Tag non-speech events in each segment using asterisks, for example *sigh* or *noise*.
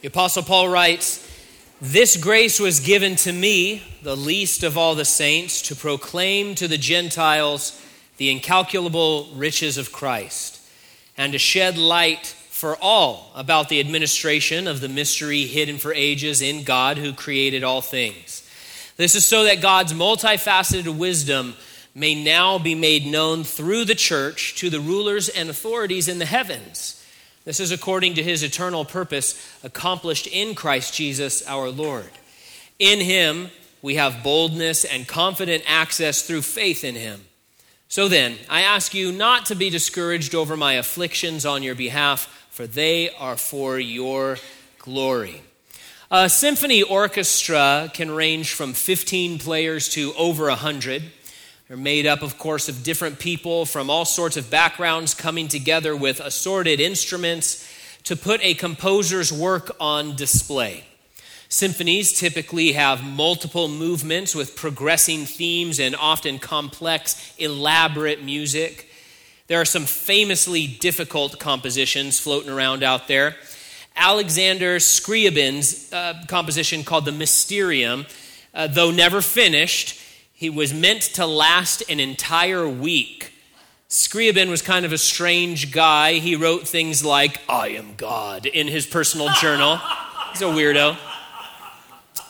The Apostle Paul writes, This grace was given to me, the least of all the saints, to proclaim to the Gentiles the incalculable riches of Christ, and to shed light for all about the administration of the mystery hidden for ages in God who created all things. This is so that God's multifaceted wisdom may now be made known through the church to the rulers and authorities in the heavens this is according to his eternal purpose accomplished in Christ Jesus our Lord. In him we have boldness and confident access through faith in him. So then, I ask you not to be discouraged over my afflictions on your behalf, for they are for your glory. A symphony orchestra can range from 15 players to over 100. They're made up, of course, of different people from all sorts of backgrounds coming together with assorted instruments to put a composer's work on display. Symphonies typically have multiple movements with progressing themes and often complex, elaborate music. There are some famously difficult compositions floating around out there. Alexander Scriabin's uh, composition called the Mysterium, uh, though never finished, he was meant to last an entire week. Scriabin was kind of a strange guy. He wrote things like, I am God, in his personal journal. He's a weirdo.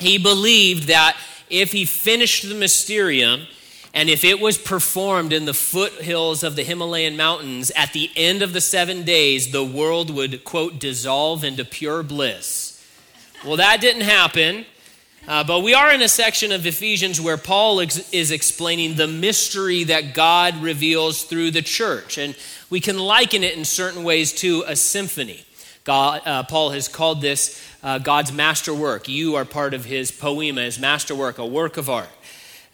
He believed that if he finished the Mysterium, and if it was performed in the foothills of the Himalayan mountains at the end of the seven days, the world would, quote, dissolve into pure bliss. Well, that didn't happen. Uh, but we are in a section of Ephesians where Paul ex- is explaining the mystery that God reveals through the church. And we can liken it in certain ways to a symphony. God, uh, Paul has called this uh, God's masterwork. You are part of his poema, his masterwork, a work of art.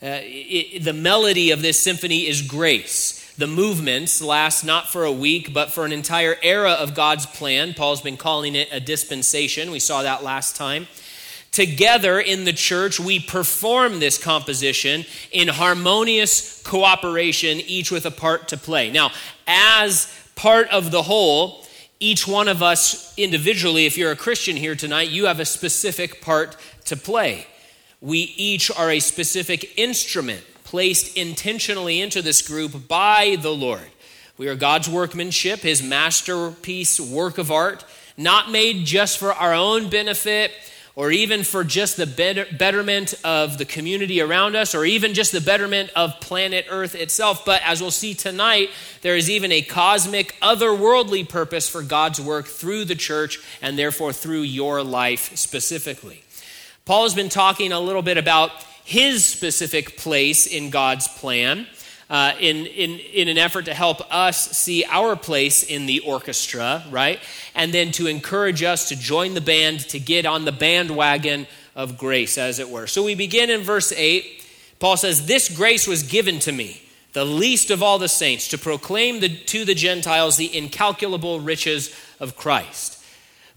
Uh, it, the melody of this symphony is grace. The movements last not for a week, but for an entire era of God's plan. Paul's been calling it a dispensation. We saw that last time. Together in the church, we perform this composition in harmonious cooperation, each with a part to play. Now, as part of the whole, each one of us individually, if you're a Christian here tonight, you have a specific part to play. We each are a specific instrument placed intentionally into this group by the Lord. We are God's workmanship, his masterpiece work of art, not made just for our own benefit or even for just the better, betterment of the community around us, or even just the betterment of planet Earth itself. But as we'll see tonight, there is even a cosmic, otherworldly purpose for God's work through the church and therefore through your life specifically. Paul has been talking a little bit about his specific place in God's plan uh, in, in, in an effort to help us see our place in the orchestra, right? And then to encourage us to join the band, to get on the bandwagon of grace, as it were. So we begin in verse 8. Paul says, This grace was given to me, the least of all the saints, to proclaim the, to the Gentiles the incalculable riches of Christ.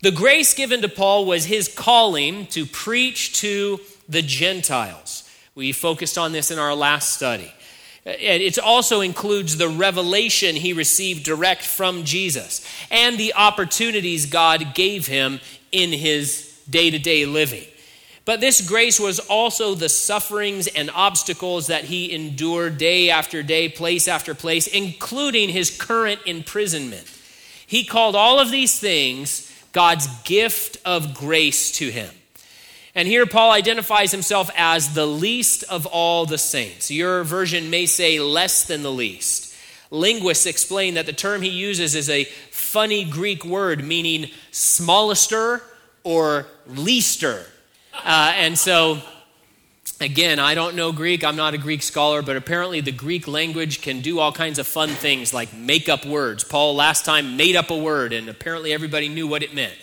The grace given to Paul was his calling to preach to the Gentiles. We focused on this in our last study. It also includes the revelation he received direct from Jesus and the opportunities God gave him in his day to day living. But this grace was also the sufferings and obstacles that he endured day after day, place after place, including his current imprisonment. He called all of these things God's gift of grace to him. And here Paul identifies himself as the least of all the saints. Your version may say less than the least. Linguists explain that the term he uses is a funny Greek word meaning smallester or leaster. Uh, and so, again, I don't know Greek. I'm not a Greek scholar, but apparently the Greek language can do all kinds of fun things like make up words. Paul last time made up a word, and apparently everybody knew what it meant.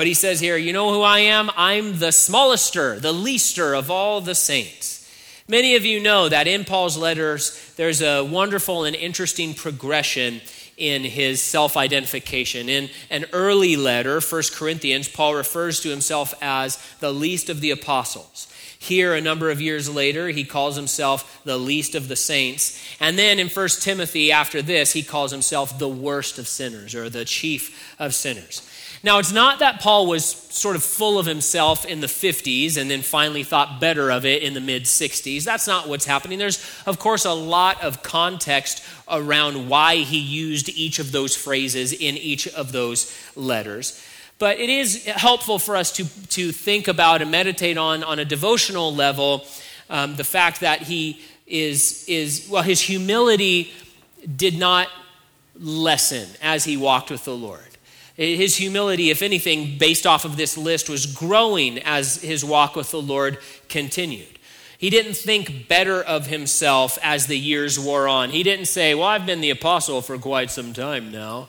But he says here, You know who I am? I'm the smallester, the leaster of all the saints. Many of you know that in Paul's letters, there's a wonderful and interesting progression in his self identification. In an early letter, 1 Corinthians, Paul refers to himself as the least of the apostles. Here, a number of years later, he calls himself the least of the saints. And then in 1 Timothy, after this, he calls himself the worst of sinners or the chief of sinners. Now, it's not that Paul was sort of full of himself in the 50s and then finally thought better of it in the mid 60s. That's not what's happening. There's, of course, a lot of context around why he used each of those phrases in each of those letters. But it is helpful for us to, to think about and meditate on, on a devotional level, um, the fact that he is, is, well, his humility did not lessen as he walked with the Lord. His humility, if anything, based off of this list, was growing as his walk with the Lord continued. He didn't think better of himself as the years wore on. He didn't say, Well, I've been the apostle for quite some time now.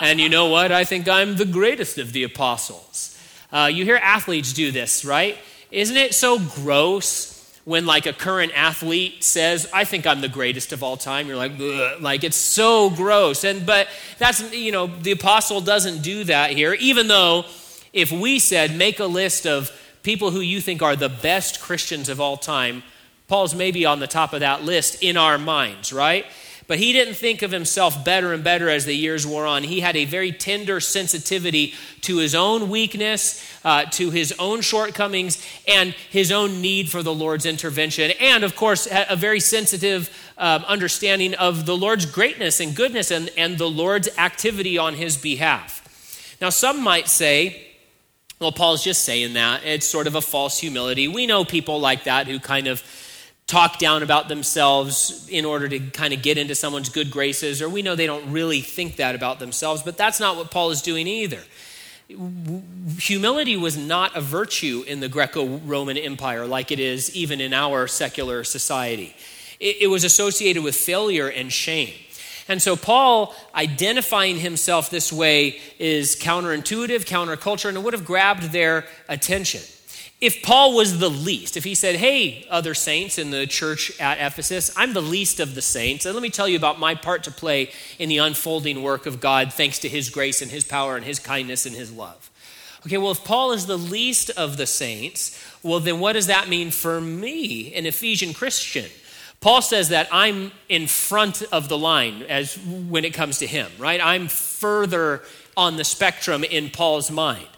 And you know what? I think I'm the greatest of the apostles. Uh, you hear athletes do this, right? Isn't it so gross when like a current athlete says i think i'm the greatest of all time you're like Ugh. like it's so gross and but that's you know the apostle doesn't do that here even though if we said make a list of people who you think are the best christians of all time paul's maybe on the top of that list in our minds right but he didn't think of himself better and better as the years wore on. He had a very tender sensitivity to his own weakness, uh, to his own shortcomings, and his own need for the Lord's intervention. And, of course, a very sensitive um, understanding of the Lord's greatness and goodness and, and the Lord's activity on his behalf. Now, some might say, well, Paul's just saying that. It's sort of a false humility. We know people like that who kind of talk down about themselves in order to kind of get into someone's good graces, or we know they don't really think that about themselves, but that's not what Paul is doing either. Humility was not a virtue in the Greco Roman Empire like it is even in our secular society. It, was associated with failure and shame. And so, Paul identifying himself this way is counterintuitive, counterculture, and it would have grabbed their attention if Paul was the least, if he said, Hey, other saints in the church at Ephesus, I'm the least of the saints, and let me tell you about my part to play in the unfolding work of God thanks to his grace and his power and his kindness and his love. Okay, well, if Paul is the least of the saints, well, then what does that mean for me, an Ephesian Christian? Paul says that I'm in front of the line as when it comes to him, right? I'm further on the spectrum in Paul's mind.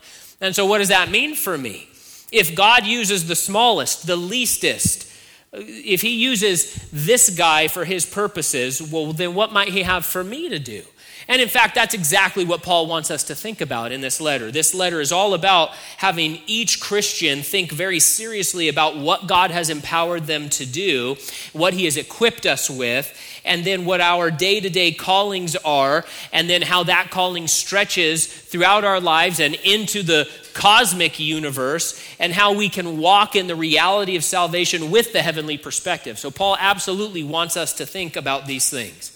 And so what does that mean for me? If God uses the smallest, the leastest, if he uses this guy for his purposes, well, then what might he have for me to do? And in fact, that's exactly what Paul wants us to think about in this letter. This letter is all about having each Christian think very seriously about what God has empowered them to do, what he has equipped us with, and then what our day to day callings are, and then how that calling stretches throughout our lives and into the cosmic universe, and how we can walk in the reality of salvation with the heavenly perspective. So, Paul absolutely wants us to think about these things.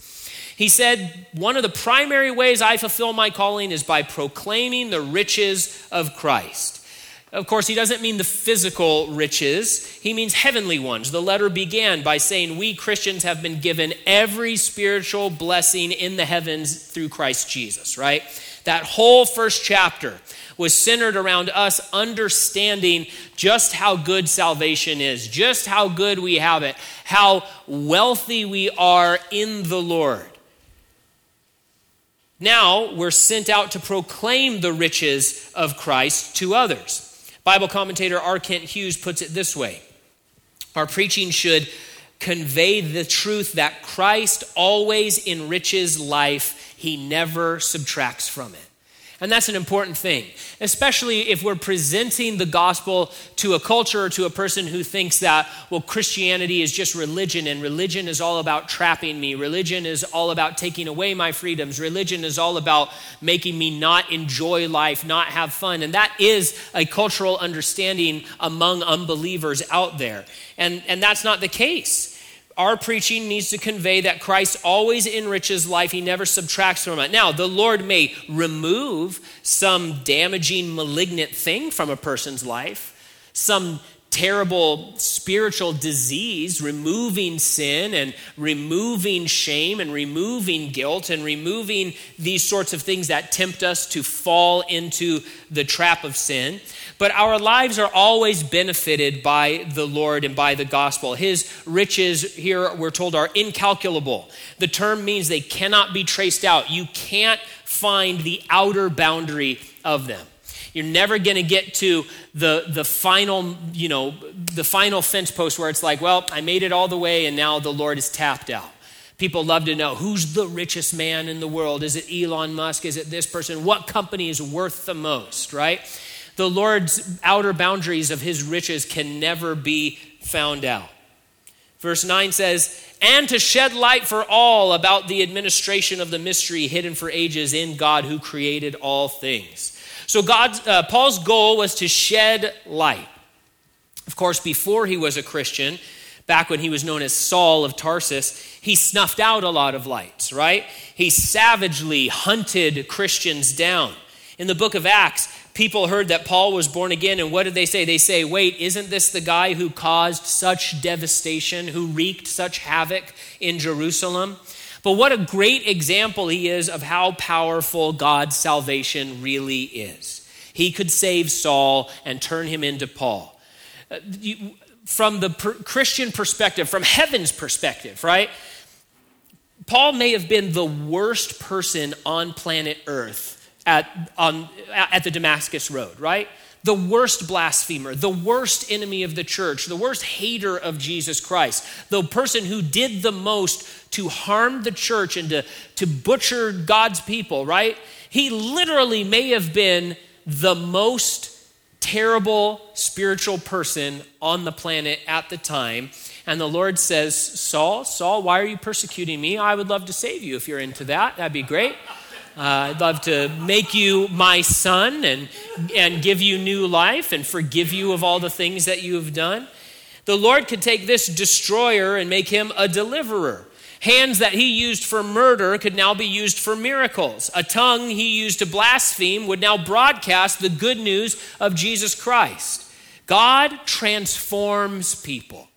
He said, One of the primary ways I fulfill my calling is by proclaiming the riches of Christ. Of course, he doesn't mean the physical riches, he means heavenly ones. The letter began by saying, We Christians have been given every spiritual blessing in the heavens through Christ Jesus, right? That whole first chapter was centered around us understanding just how good salvation is, just how good we have it, how wealthy we are in the Lord. Now we're sent out to proclaim the riches of Christ to others. Bible commentator R. Kent Hughes puts it this way Our preaching should convey the truth that Christ always enriches life, he never subtracts from it. And that's an important thing, especially if we're presenting the gospel to a culture or to a person who thinks that, well, Christianity is just religion and religion is all about trapping me. Religion is all about taking away my freedoms. Religion is all about making me not enjoy life, not have fun. And that is a cultural understanding among unbelievers out there. And, and that's not the case our preaching needs to convey that Christ always enriches life, He never subtracts from it. Now, the Lord may remove some damaging, malignant thing from a person's life, some terrible spiritual disease, removing sin and removing shame and removing guilt and removing these sorts of things that tempt us to fall into the trap of sin. But our lives are always benefited by the Lord and by the gospel. His riches here, we're told, are incalculable. The term means they cannot be traced out. You can't find the outer boundary of them. You're never going to get to the, the final, you know, the final fence post where it's like, well, I made it all the way and now the Lord is tapped out. People love to know who's the richest man in the world? Is it Elon Musk? Is it this person? What company is worth the most, right? The Lord's outer boundaries of his riches can never be found out. Verse 9 says, and to shed light for all about the administration of the mystery hidden for ages in God who created all things. So God's, uh, Paul's goal was to shed light. Of course, before he was a Christian, back when he was known as Saul of Tarsus, he snuffed out a lot of lights, right? He savagely hunted Christians down. In the book of Acts, people heard that Paul was born again, and what did they say? They say, Wait, isn't this the guy who caused such devastation, who wreaked such havoc in Jerusalem? But what a great example he is of how powerful God's salvation really is. He could save Saul and turn him into Paul. Uh, from the Christian perspective, from heaven's perspective, right? Paul may have been the worst person on planet Earth at, on, at the Damascus Road, right? The worst blasphemer, the worst enemy of the church, the worst hater of Jesus Christ, the person who did the most to harm the church and to, to butcher God's people, right? He literally may have been the most terrible spiritual person on the planet at the time. And the Lord says, Saul, Saul, why are you persecuting me? I would love to save you if you're into that. That'd be great. Uh, I'd love to make you my son and, and give you new life and forgive you of all the things that you have done. The Lord could take this destroyer and make him a deliverer. Hands that he used for murder could now be used for miracles. A tongue he used to blaspheme would now broadcast the good news of Jesus Christ. God transforms people.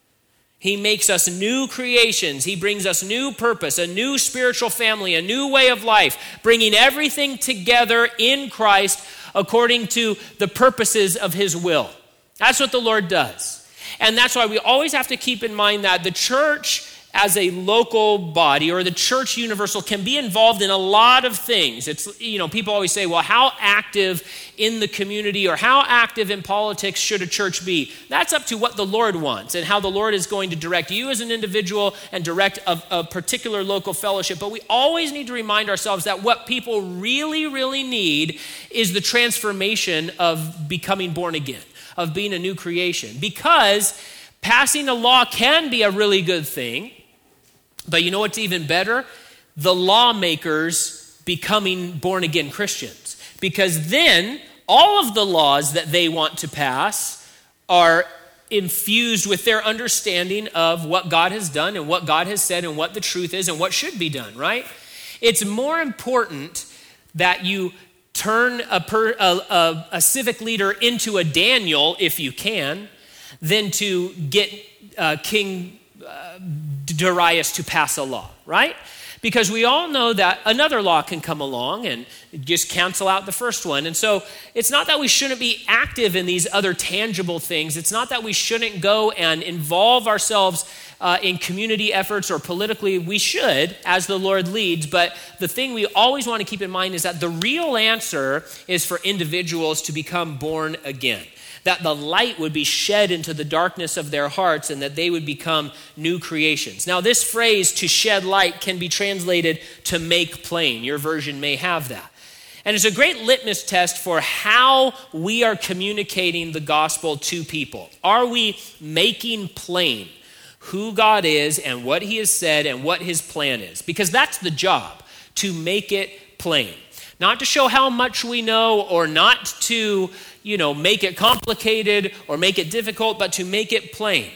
He makes us new creations. He brings us new purpose, a new spiritual family, a new way of life, bringing everything together in Christ according to the purposes of His will. That's what the Lord does. And that's why we always have to keep in mind that the church as a local body or the church universal can be involved in a lot of things. It's, you know, people always say, well, how active in the community or how active in politics should a church be? That's up to what the Lord wants and how the Lord is going to direct you as an individual and direct a, a particular local fellowship. But we always need to remind ourselves that what people really, really need is the transformation of becoming born again, of being a new creation. Because passing a law can be a really good thing but you know what's even better? The lawmakers becoming born again Christians. Because then all of the laws that they want to pass are infused with their understanding of what God has done and what God has said and what the truth is and what should be done, right? It's more important that you turn a, per, a, a, a civic leader into a Daniel, if you can, than to get uh, King uh, Darius to pass a law, right? Because we all know that another law can come along and just cancel out the first one. And so it's not that we shouldn't be active in these other tangible things. It's not that we shouldn't go and involve ourselves uh, in community efforts or politically. We should, as the Lord leads. But the thing we always want to keep in mind is that the real answer is for individuals to become born again that the light would be shed into the darkness of their hearts and that they would become new creations. Now, this phrase, to shed light, can be translated to make plain. Your version may have that. And it's a great litmus test for how we are communicating the gospel to people. Are we making plain who God is and what He has said and what His plan is? Because that's the job, to make it plain. Not to show how much we know or not to you know, make it complicated or make it difficult, but to make it plain.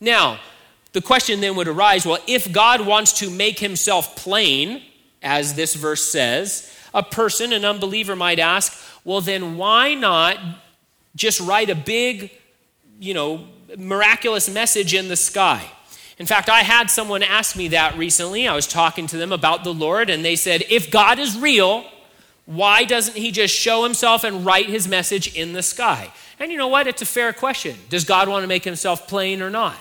Now, the question then would arise well, if God wants to make himself plain, as this verse says, a person, an unbeliever might ask, well, then why not just write a big, you know, miraculous message in the sky? In fact, I had someone ask me that recently. I was talking to them about the Lord, and they said, if God is real, why doesn't he just show himself and write his message in the sky? And you know what? It's a fair question. Does God want to make himself plain or not?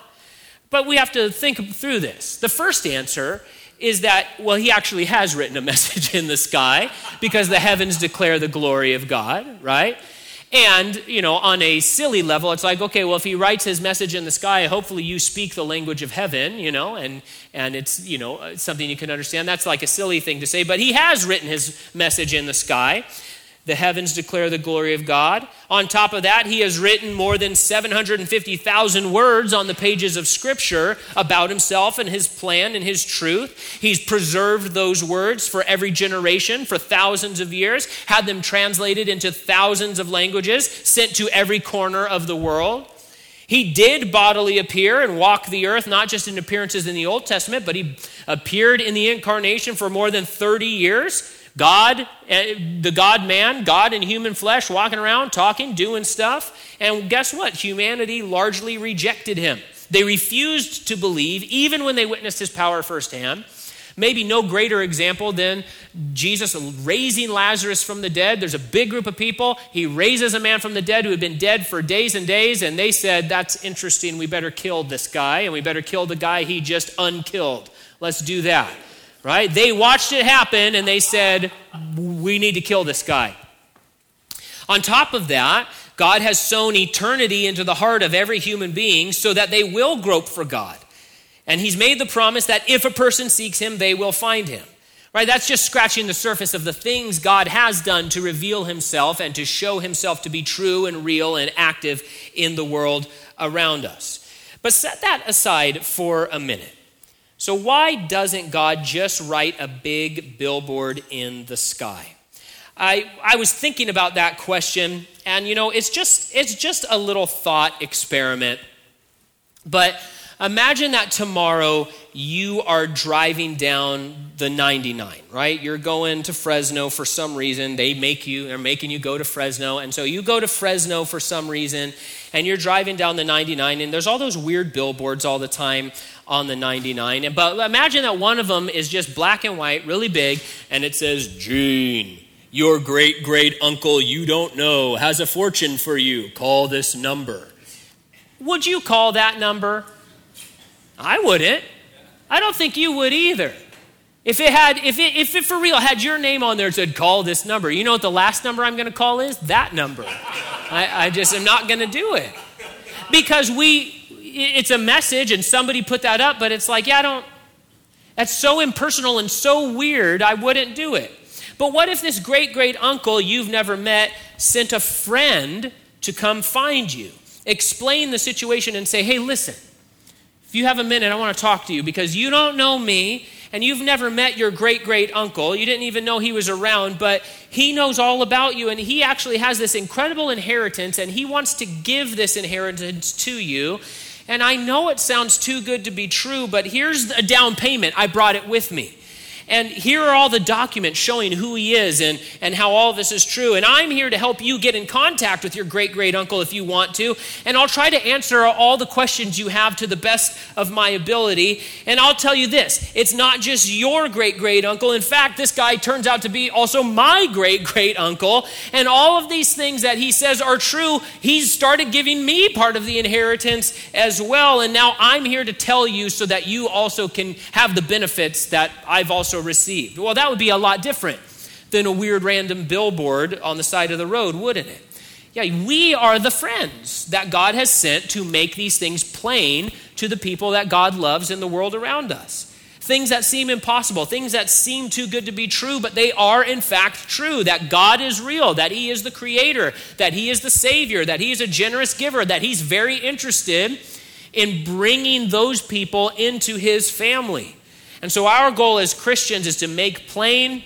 But we have to think through this. The first answer is that, well, he actually has written a *laughs* message in the sky because the heavens declare the glory of God, right? And, you know, on a silly level, it's like, okay, well, if he writes his message in the sky, hopefully you speak the language of heaven, you know, and, and it's, you know, something you can understand. That's like a silly thing to say, but he has written his message in the sky. The heavens declare the glory of God. On top of that, he has written more than 750,000 words on the pages of Scripture about himself and his plan and his truth. He's preserved those words for every generation for thousands of years, had them translated into thousands of languages, sent to every corner of the world. He did bodily appear and walk the earth, not just in appearances in the Old Testament, but he appeared in the incarnation for more than 30 years God, eh, the God man, God in human flesh, walking around, talking, doing stuff. And guess what? Humanity largely rejected him. They refused to believe, even when they witnessed his power firsthand. Maybe no greater example than Jesus raising Lazarus from the dead. There's a big group of people. He raises a man from the dead who had been dead for days and days, and they said, That's interesting. We better kill this guy, and we better kill the guy he just unkilled. Let's do that right? They watched it happen and they said, We need to kill this guy. On top of that, God has sown eternity into the heart of every human being so that they will grope for God. And He's made the promise that if a person seeks Him, they will find Him. Right? That's just scratching the surface of the things God has done to reveal Himself and to show Himself to be true and real and active in the world around us. But set that aside for a minute. So, why doesn't God just write a big billboard in the sky? I, I was thinking about that question, and you know, it's just, it's just a little thought experiment. But imagine that tomorrow you are driving down the 99, right? You're going to Fresno for some reason. They make you, they're making you go to Fresno. And so you go to Fresno for some reason, and you're driving down the 99, and there's all those weird billboards all the time on the 99. But imagine that one of them is just black and white, really big, and it says, Gene, your great great uncle you don't know has a fortune for you. Call this number. Would you call that number? I wouldn't. I don't think you would either. If it had, if it, if it for real had your name on there, it said call this number. You know what the last number I'm going to call is? That number. I, I just am not going to do it because we it's a message and somebody put that up, but it's like, yeah, I don't, that's so impersonal and so weird, I wouldn't do it. But what if this great great uncle you've never met sent a friend to come find you, explain the situation, and say, hey, listen, if you have a minute, I want to talk to you because you don't know me and you've never met your great great uncle. You didn't even know he was around, but he knows all about you and he actually has this incredible inheritance and he wants to give this inheritance to you. And I know it sounds too good to be true, but here's a down payment. I brought it with me. And here are all the documents showing who he is and, and how all this is true. And I'm here to help you get in contact with your great great uncle if you want to. And I'll try to answer all the questions you have to the best of my ability. And I'll tell you this it's not just your great great uncle. In fact, this guy turns out to be also my great great uncle. And all of these things that he says are true, he's started giving me part of the inheritance as well. And now I'm here to tell you so that you also can have the benefits that I've also also received. Well, that would be a lot different than a weird random billboard on the side of the road, wouldn't it? Yeah, we are the friends that God has sent to make these things plain to the people that God loves in the world around us. Things that seem impossible, things that seem too good to be true, but they are in fact true. That God is real, that He is the Creator, that He is the Savior, that He is a generous giver, that He's very interested in bringing those people into His family. And so, our goal as Christians is to make plain,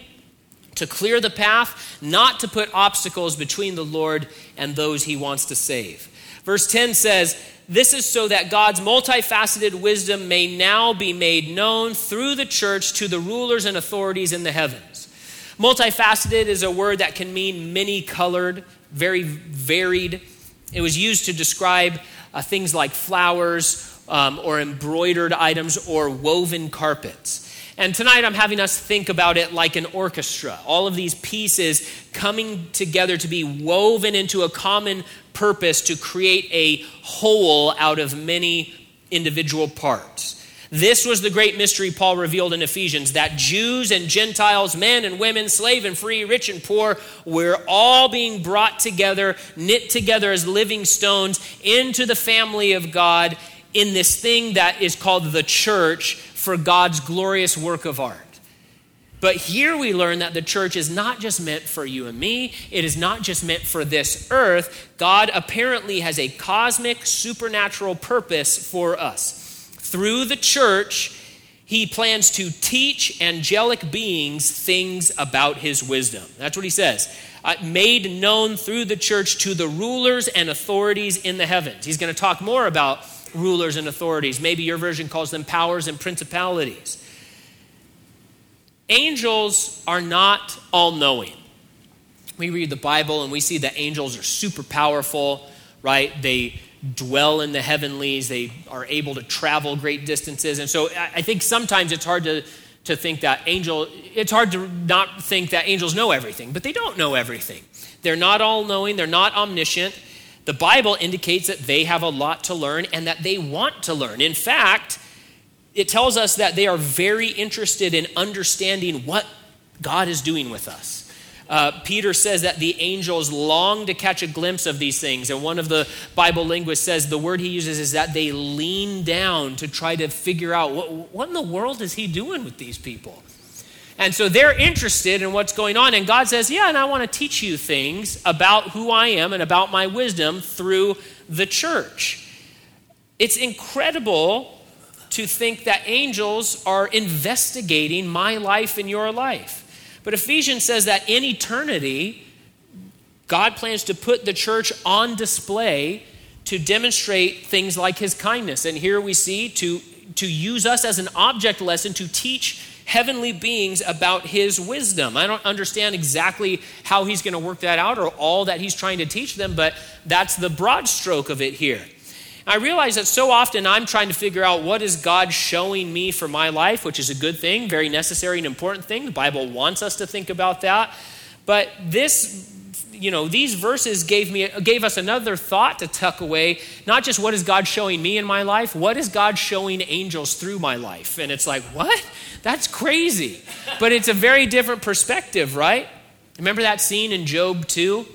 to clear the path, not to put obstacles between the Lord and those he wants to save. Verse 10 says, This is so that God's multifaceted wisdom may now be made known through the church to the rulers and authorities in the heavens. Multifaceted is a word that can mean many colored, very varied. It was used to describe uh, things like flowers um, or embroidered items or woven carpets. And tonight I'm having us think about it like an orchestra. All of these pieces coming together to be woven into a common purpose to create a whole out of many individual parts. This was the great mystery Paul revealed in Ephesians that Jews and Gentiles, men and women, slave and free, rich and poor, we're all being brought together, knit together as living stones into the family of God in this thing that is called the church for God's glorious work of art. But here we learn that the church is not just meant for you and me, it is not just meant for this earth. God apparently has a cosmic, supernatural purpose for us. Through the church, he plans to teach angelic beings things about his wisdom. That's what he says. Uh, made known through the church to the rulers and authorities in the heavens. He's going to talk more about rulers and authorities. Maybe your version calls them powers and principalities. Angels are not all knowing. We read the Bible and we see that angels are super powerful, right? They dwell in the heavenlies, they are able to travel great distances. And so I think sometimes it's hard to, to think that angel, it's hard to not think that angels know everything, but they don't know everything. They're not all knowing, they're not omniscient. The Bible indicates that they have a lot to learn and that they want to learn. In fact, it tells us that they are very interested in understanding what God is doing with us. Uh, Peter says that the angels long to catch a glimpse of these things. And one of the Bible linguists says the word he uses is that they lean down to try to figure out what, what in the world is he doing with these people? And so they're interested in what's going on. And God says, Yeah, and I want to teach you things about who I am and about my wisdom through the church. It's incredible to think that angels are investigating my life and your life. But Ephesians says that in eternity, God plans to put the church on display to demonstrate things like his kindness. And here we see to, to use us as an object lesson to teach heavenly beings about his wisdom. I don't understand exactly how he's going to work that out or all that he's trying to teach them, but that's the broad stroke of it here. I realize that so often I'm trying to figure out what is God showing me for my life, which is a good thing, very necessary and important thing. The Bible wants us to think about that. But this you know these verses gave me gave us another thought to tuck away. Not just what is god showing me in my life what is god showing angels through my life? And it's like what? That's crazy. But it's a very different perspective right? Remember that scene in job 2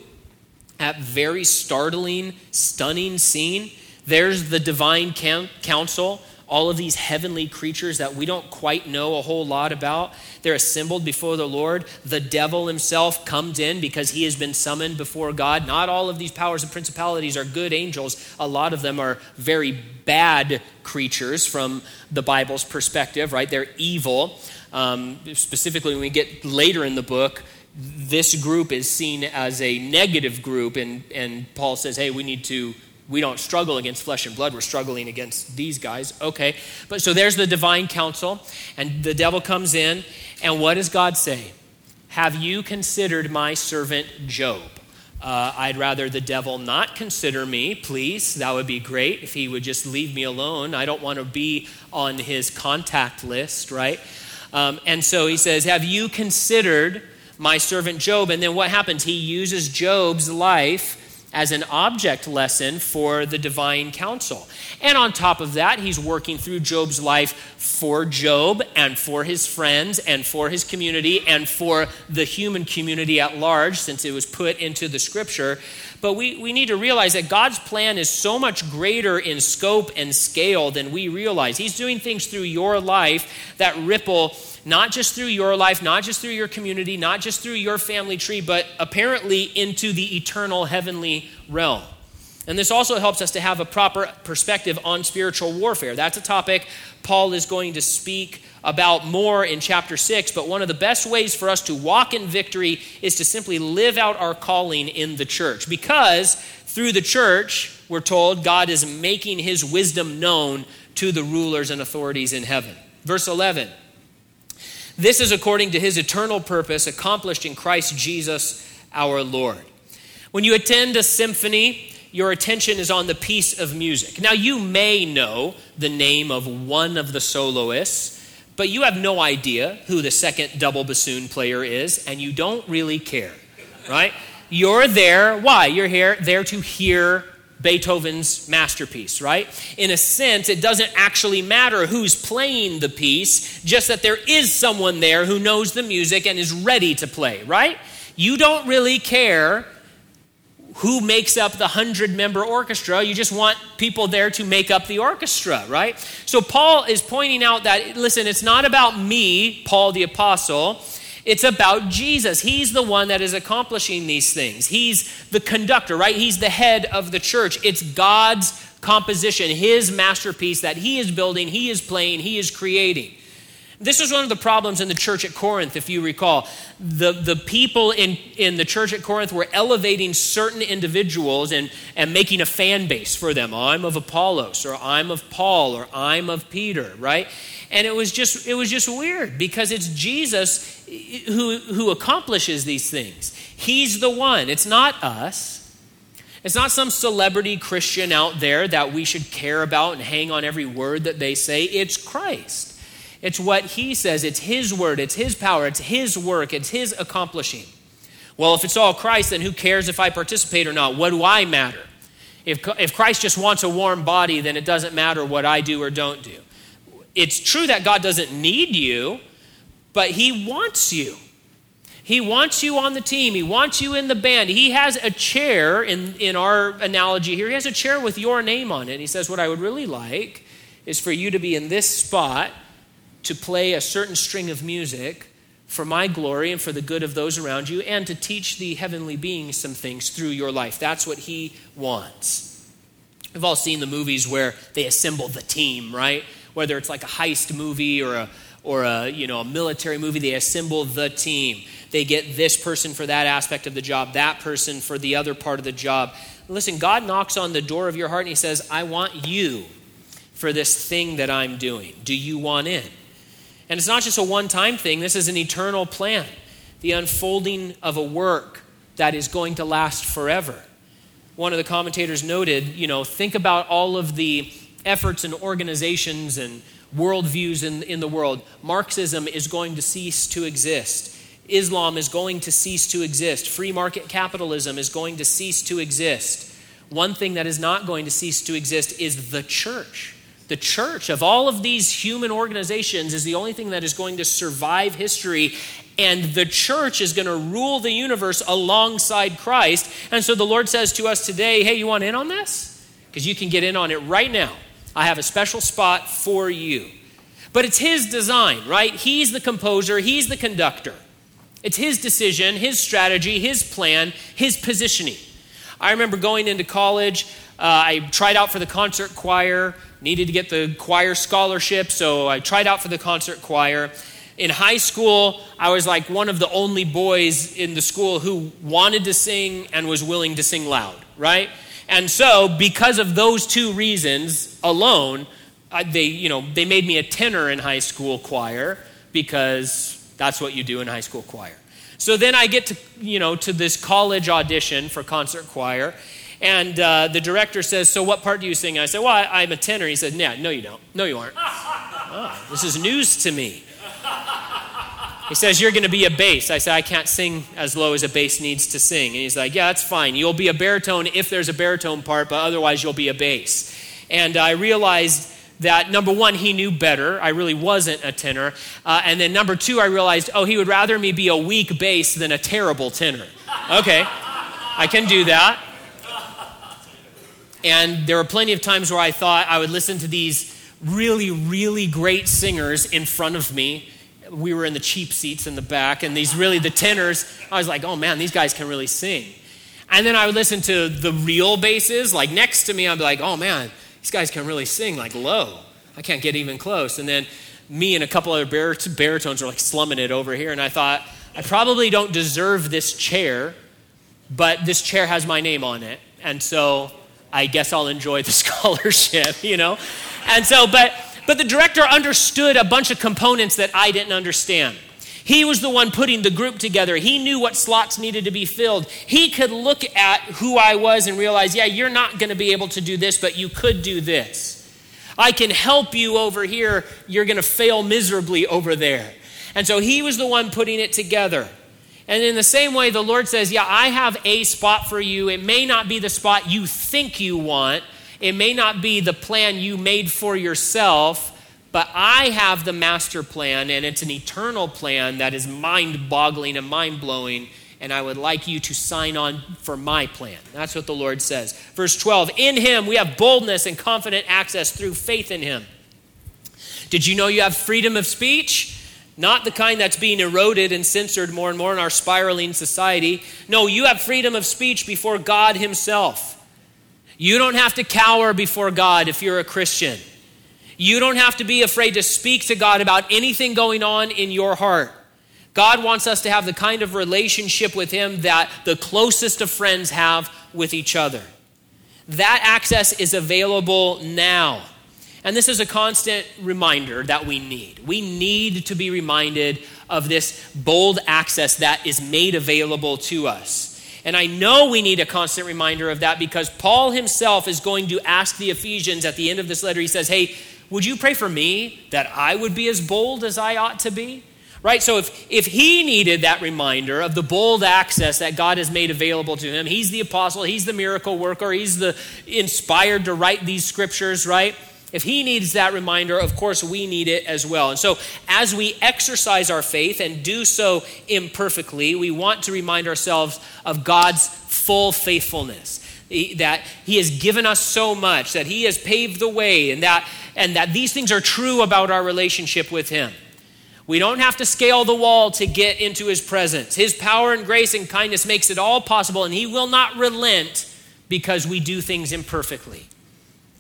that very startling stunning scene? There's the divine council, all of these heavenly creatures that we don't quite know a whole lot about. They're assembled before the Lord. The devil himself comes in because he has been summoned before God. Not all of these powers and principalities are good angels, a lot of them are very bad creatures from the Bible's perspective, right? They're evil. Um, specifically, when we get later in the book, this group is seen as a negative group, and, and Paul says, hey, we need to we don't struggle against flesh and blood, we're struggling against these guys. Okay. But so there's the divine council, and the devil comes in, and what does God say? Have you considered my servant Job? Uh, I'd rather the devil not consider me, please. That would be great if he would just leave me alone. I don't want to be on his contact list, right? Um, and so he says, Have you considered my servant Job? And then what happens? He uses Job's life as an object lesson for the divine council. And on top of that, he's working through Job's life for Job and for his friends and for his community and for the human community at large, since it was put into the scripture. But we, we need to realize that God's plan is so much greater in scope and scale than we realize. He's doing things through your life that ripple not just through your life, not just through your community, not just through your family tree, but apparently into the eternal heavenly realm. And this also helps us to have a proper perspective on spiritual warfare. That's a topic Paul is going to speak about more in chapter 6. But one of the best ways for us to walk in victory is to simply live out our calling in the church. Because through the church, we're told God is making his wisdom known to the rulers and authorities in heaven. Verse 11 this is according to his eternal purpose accomplished in Christ Jesus our Lord. When you attend a symphony, your attention is on the piece of music. Now, you may know the name of one of the soloists, but you have no idea who the second double bassoon player is, and you don't really care, right? You're there. Why? You're here, there to hear Beethoven's masterpiece, right? In a sense, it doesn't actually matter who's playing the piece, just that there is someone there who knows the music and is ready to play, right? You don't really care who makes up the 100 member orchestra. You just want people there to make up the orchestra, right? So Paul is pointing out that, listen, it's not about me, Paul the apostle. It's about Jesus. He's the one that is accomplishing these things. He's the conductor, right? He's the head of the church. It's God's composition, His masterpiece that He is building, He is playing, He is creating. This was one of the problems in the church at Corinth, if you recall. The, the people in, in the church at Corinth were elevating certain individuals and, and making a fan base for them. I'm of Apollos, or I'm of Paul, or I'm of Peter, right? And it was just, it was just weird because it's Jesus who, who accomplishes these things. He's the one, it's not us. It's not some celebrity Christian out there that we should care about and hang on every word that they say. It's Christ. It's what he says. It's his word. It's his power. It's his work. It's his accomplishing. Well, if it's all Christ, then who cares if I participate or not? What do I matter? If, if Christ just wants a warm body, then it doesn't matter what I do or don't do. It's true that God doesn't need you, but he wants you. He wants you on the team. He wants you in the band. He has a chair, in, in our analogy here, he has a chair with your name on it. He says, What I would really like is for you to be in this spot to play a certain string of music for my glory and for the good of those around you, and to teach the heavenly beings some things through your life. That's what he wants. We've all seen the movies where they assemble the team, right? Whether it's like a heist movie or a or a you know a military movie, they assemble the team. They get this person for that aspect of the job, that person for the other part of the job. Listen, God knocks on the door of your heart and He says, "I want you for this thing that I'm doing. Do you want in?" And it's not just a one time thing, this is an eternal plan, the unfolding of a work that is going to last forever. One of the commentators noted, you know, think about all of the efforts and organizations and worldviews in, in the world. Marxism is going to cease to exist. Islam is going to cease to exist. Free market capitalism is going to cease to exist. One thing that is not going to cease to exist is the church. The church, of all of these human organizations, is the only thing that is going to survive history. And the church is going to rule the universe alongside Christ. And so the Lord says to us today, hey, you want in on this? Because you can get in on it right now. I have a special spot for you. But it's His design, right? He's the composer, He's the conductor. It's His decision, His strategy, His plan, His positioning. I remember going into college, Uh, I tried out for the concert choir needed to get the choir scholarship, so I tried out for the concert choir. In high school, I was like one of the only boys in the school who wanted to sing and was willing to sing loud, right? And so, because of those two reasons alone, they, you know, they made me a tenor in high school choir because that's what you do in high school choir. So then I get to, you know, to this college audition for concert choir, and uh, the director says, So what part do you sing? I said, Well, I, am a tenor. He said, Yeah, no, you don't. No, you aren't. oh, *laughs* this is news to me. He says, You're going to be a bass. I said, I can't sing as low as a bass needs to sing. And he's like, Yeah, that's fine. You'll be a baritone if there's a baritone part, but otherwise you'll be a bass. And I realized that number one, he knew better. I really wasn't a tenor. Uh, and then number two, I realized, oh, he would rather me be a weak bass than a terrible tenor. Okay, I can do that. And there were plenty of times where I thought I would listen to these really, really great singers in front of me. We were in the cheap seats in the back, and these really, the tenors, I was like, oh man, these guys can really sing. And then I would listen to the real basses, like next to me, I'd be like, oh man, these guys can really sing, like low. I can't get even close. And then me and a couple other baritones were like slumming it over here, and I thought, I probably don't deserve this chair, but this chair has my name on it. And so I guess I'll enjoy the *laughs* scholarship, you know? And so, but, but the director understood a bunch of components that I didn't understand. He was the one putting the group together. He knew what slots needed to be filled. He could look at who I was and realize, yeah, you're not going to be able to do this, but you could do this. I can help you over here. You're going to fail miserably over there. And so he was the one putting it together. And in the same way, the Lord says, Yeah, I have a spot for you. It may not be the spot you think you want, it may not be the plan you made for yourself, but I have the master plan, and it's an eternal plan that is mind boggling and mind blowing. And I would like you to sign on for my plan. That's what the Lord says. Verse 12 In him we have boldness and confident access through faith in him. Did you know you have freedom of speech? Not the kind that's being eroded and censored more and more in our spiraling society. No, you have freedom of speech before God Himself. You don't have to cower before God if you're a Christian. You don't have to be afraid to speak to God about anything going on in your heart. God wants us to have the kind of relationship with Him that the closest of friends have with each other. That access is available now. And this is a constant reminder that we need. We need to be reminded of this bold access that is made available to us. And I know we need a constant reminder of that because Paul himself is going to ask the Ephesians at the end of this letter, he says, Hey, would you pray for me that I would be as bold as I ought to be? Right? So if, if he needed that reminder of the bold access that God has made available to him, he's the apostle, he's the miracle worker, he's the inspired to write these scriptures, right? If he needs that reminder, of course we need it as well. And so, as we exercise our faith and do so imperfectly, we want to remind ourselves of God's full faithfulness. That he has given us so much, that he has paved the way, and that, and that these things are true about our relationship with him. We don't have to scale the wall to get into his presence. His power and grace and kindness makes it all possible, and he will not relent because we do things imperfectly.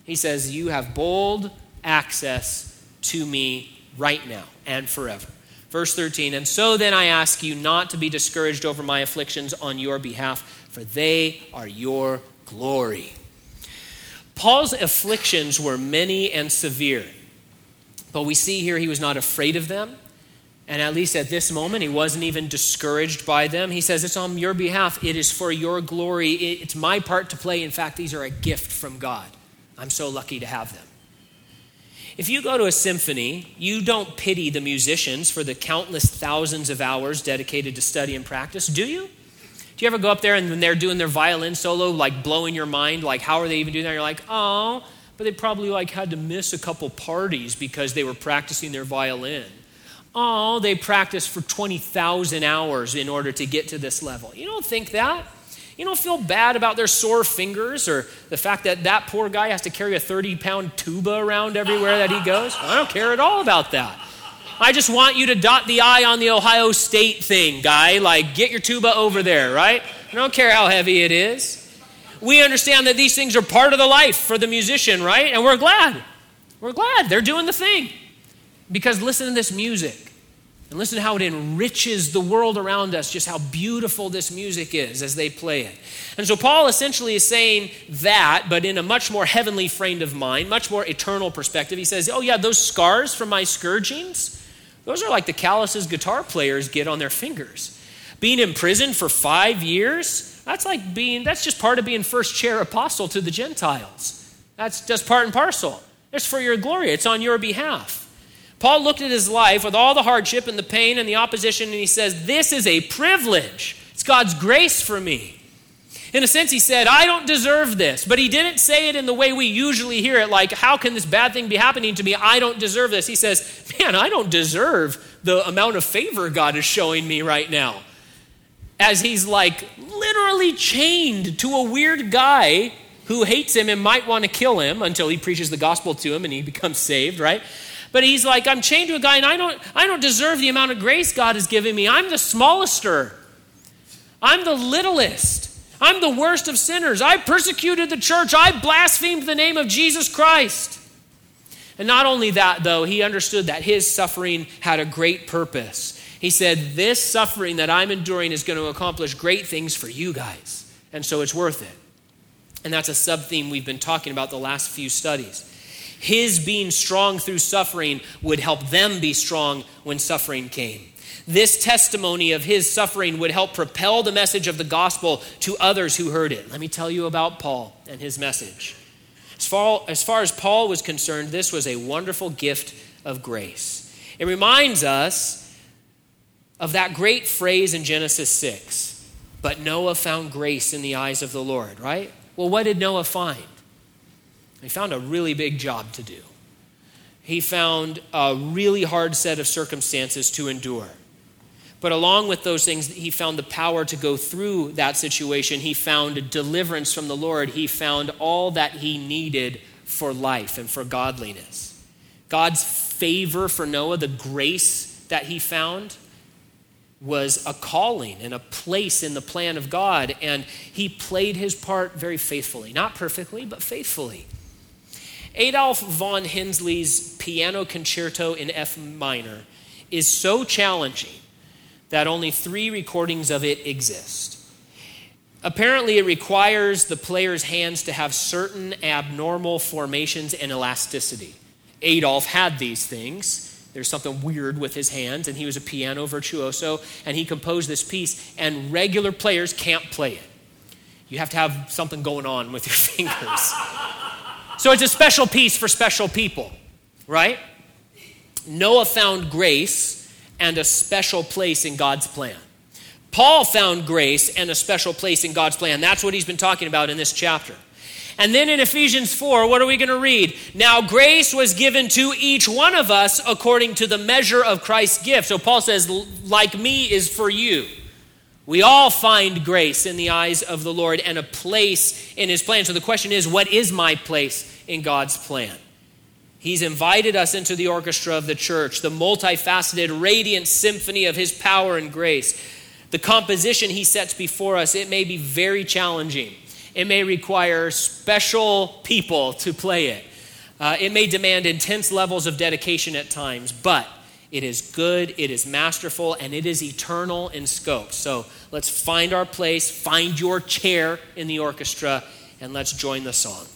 He says, You have bold access to me right now and forever. Verse 13, and so then I ask you not to be discouraged over my afflictions on your behalf, for they are your glory. Paul's afflictions were many and severe, but we see here he was not afraid of them. And at least at this moment, he wasn't even discouraged by them. He says, It's on your behalf. It is for your glory. It's my part to play. In fact, these are a gift from God. I'm so lucky to have them. If you go to a symphony, you don't pity the musicians for the countless thousands of hours dedicated to study and practice, do you? Do you ever go up there and when they're doing their violin solo, like blowing your mind, like how are they even doing that? You're like, oh, but they probably like had to miss a couple parties because they were practicing their violin. Oh, they practiced for 20,000 hours in order to get to this level. You don't think that. You don't feel bad about their sore fingers or the fact that that poor guy has to carry a 30 pound tuba around everywhere that he goes. I don't care at all about that. I just want you to dot the I on the Ohio State thing, guy. Like, get your tuba over there, right? I don't care how heavy it is. We understand that these things are part of the life for the musician, right? And we're glad. We're glad they're doing the thing. Because listen to this music. And listen to how it enriches the world around us, just how beautiful this music is as they play it. And so, Paul essentially is saying that, but in a much more heavenly frame of mind, much more eternal perspective. He says, Oh, yeah, those scars from my scourgings, those are like the calluses guitar players get on their fingers. Being in prison for five years, that's like being, that's just part of being first chair apostle to the Gentiles. That's just part and parcel. It's for your glory, it's on your behalf. Paul looked at his life with all the hardship and the pain and the opposition, and he says, This is a privilege. It's God's grace for me. In a sense, he said, I don't deserve this. But he didn't say it in the way we usually hear it, like, How can this bad thing be happening to me? I don't deserve this. He says, Man, I don't deserve the amount of favor God is showing me right now. As he's like literally chained to a weird guy who hates him and might want to kill him until he preaches the gospel to him and he becomes saved, right? But he's like, I'm chained to a guy and I don't, I don't deserve the amount of grace God has given me. I'm the smallester. I'm the littlest. I'm the worst of sinners. I persecuted the church. I blasphemed the name of Jesus Christ. And not only that, though, he understood that his suffering had a great purpose. He said, This suffering that I'm enduring is going to accomplish great things for you guys. And so it's worth it. And that's a sub theme we've been talking about the last few studies. His being strong through suffering would help them be strong when suffering came. This testimony of his suffering would help propel the message of the gospel to others who heard it. Let me tell you about Paul and his message. As far, as far as Paul was concerned, this was a wonderful gift of grace. It reminds us of that great phrase in Genesis 6 but Noah found grace in the eyes of the Lord, right? Well, what did Noah find? He found a really big job to do. He found a really hard set of circumstances to endure. But along with those things, he found the power to go through that situation. He found deliverance from the Lord. He found all that he needed for life and for godliness. God's favor for Noah, the grace that he found, was a calling and a place in the plan of God, and he played his part very faithfully. Not perfectly, but faithfully. Adolf von Henselt's piano concerto in F minor is so challenging that only three recordings of it exist. Apparently, it requires the player's hands to have certain abnormal formations and elasticity. Adolf had these things. There's something weird with his hands, and he was a piano virtuoso, and he composed this piece, and regular players can't play it. You have to have something going on with your *laughs* fingers. So it's a special piece for special people, right? Noah found grace and a special place in God's plan. Paul found grace and a special place in God's plan. That's what he's been talking about in this chapter. And then in Ephesians 4, what are we going to read? Now, grace was given to each one of us according to the measure of Christ's gift. So Paul says, like me is for you. We all find grace in the eyes of the Lord and a place in his plan. So the question is, what is my place in God's plan? He's invited us into the orchestra of the church, the multifaceted, radiant symphony of his power and grace. The composition he sets before us, it may be very challenging. It may require special people to play it. Uh, it may demand intense levels of dedication at times, but it is good, it is masterful, and it is eternal in scope. So let's find our place, find your chair in the orchestra, and let's join the song.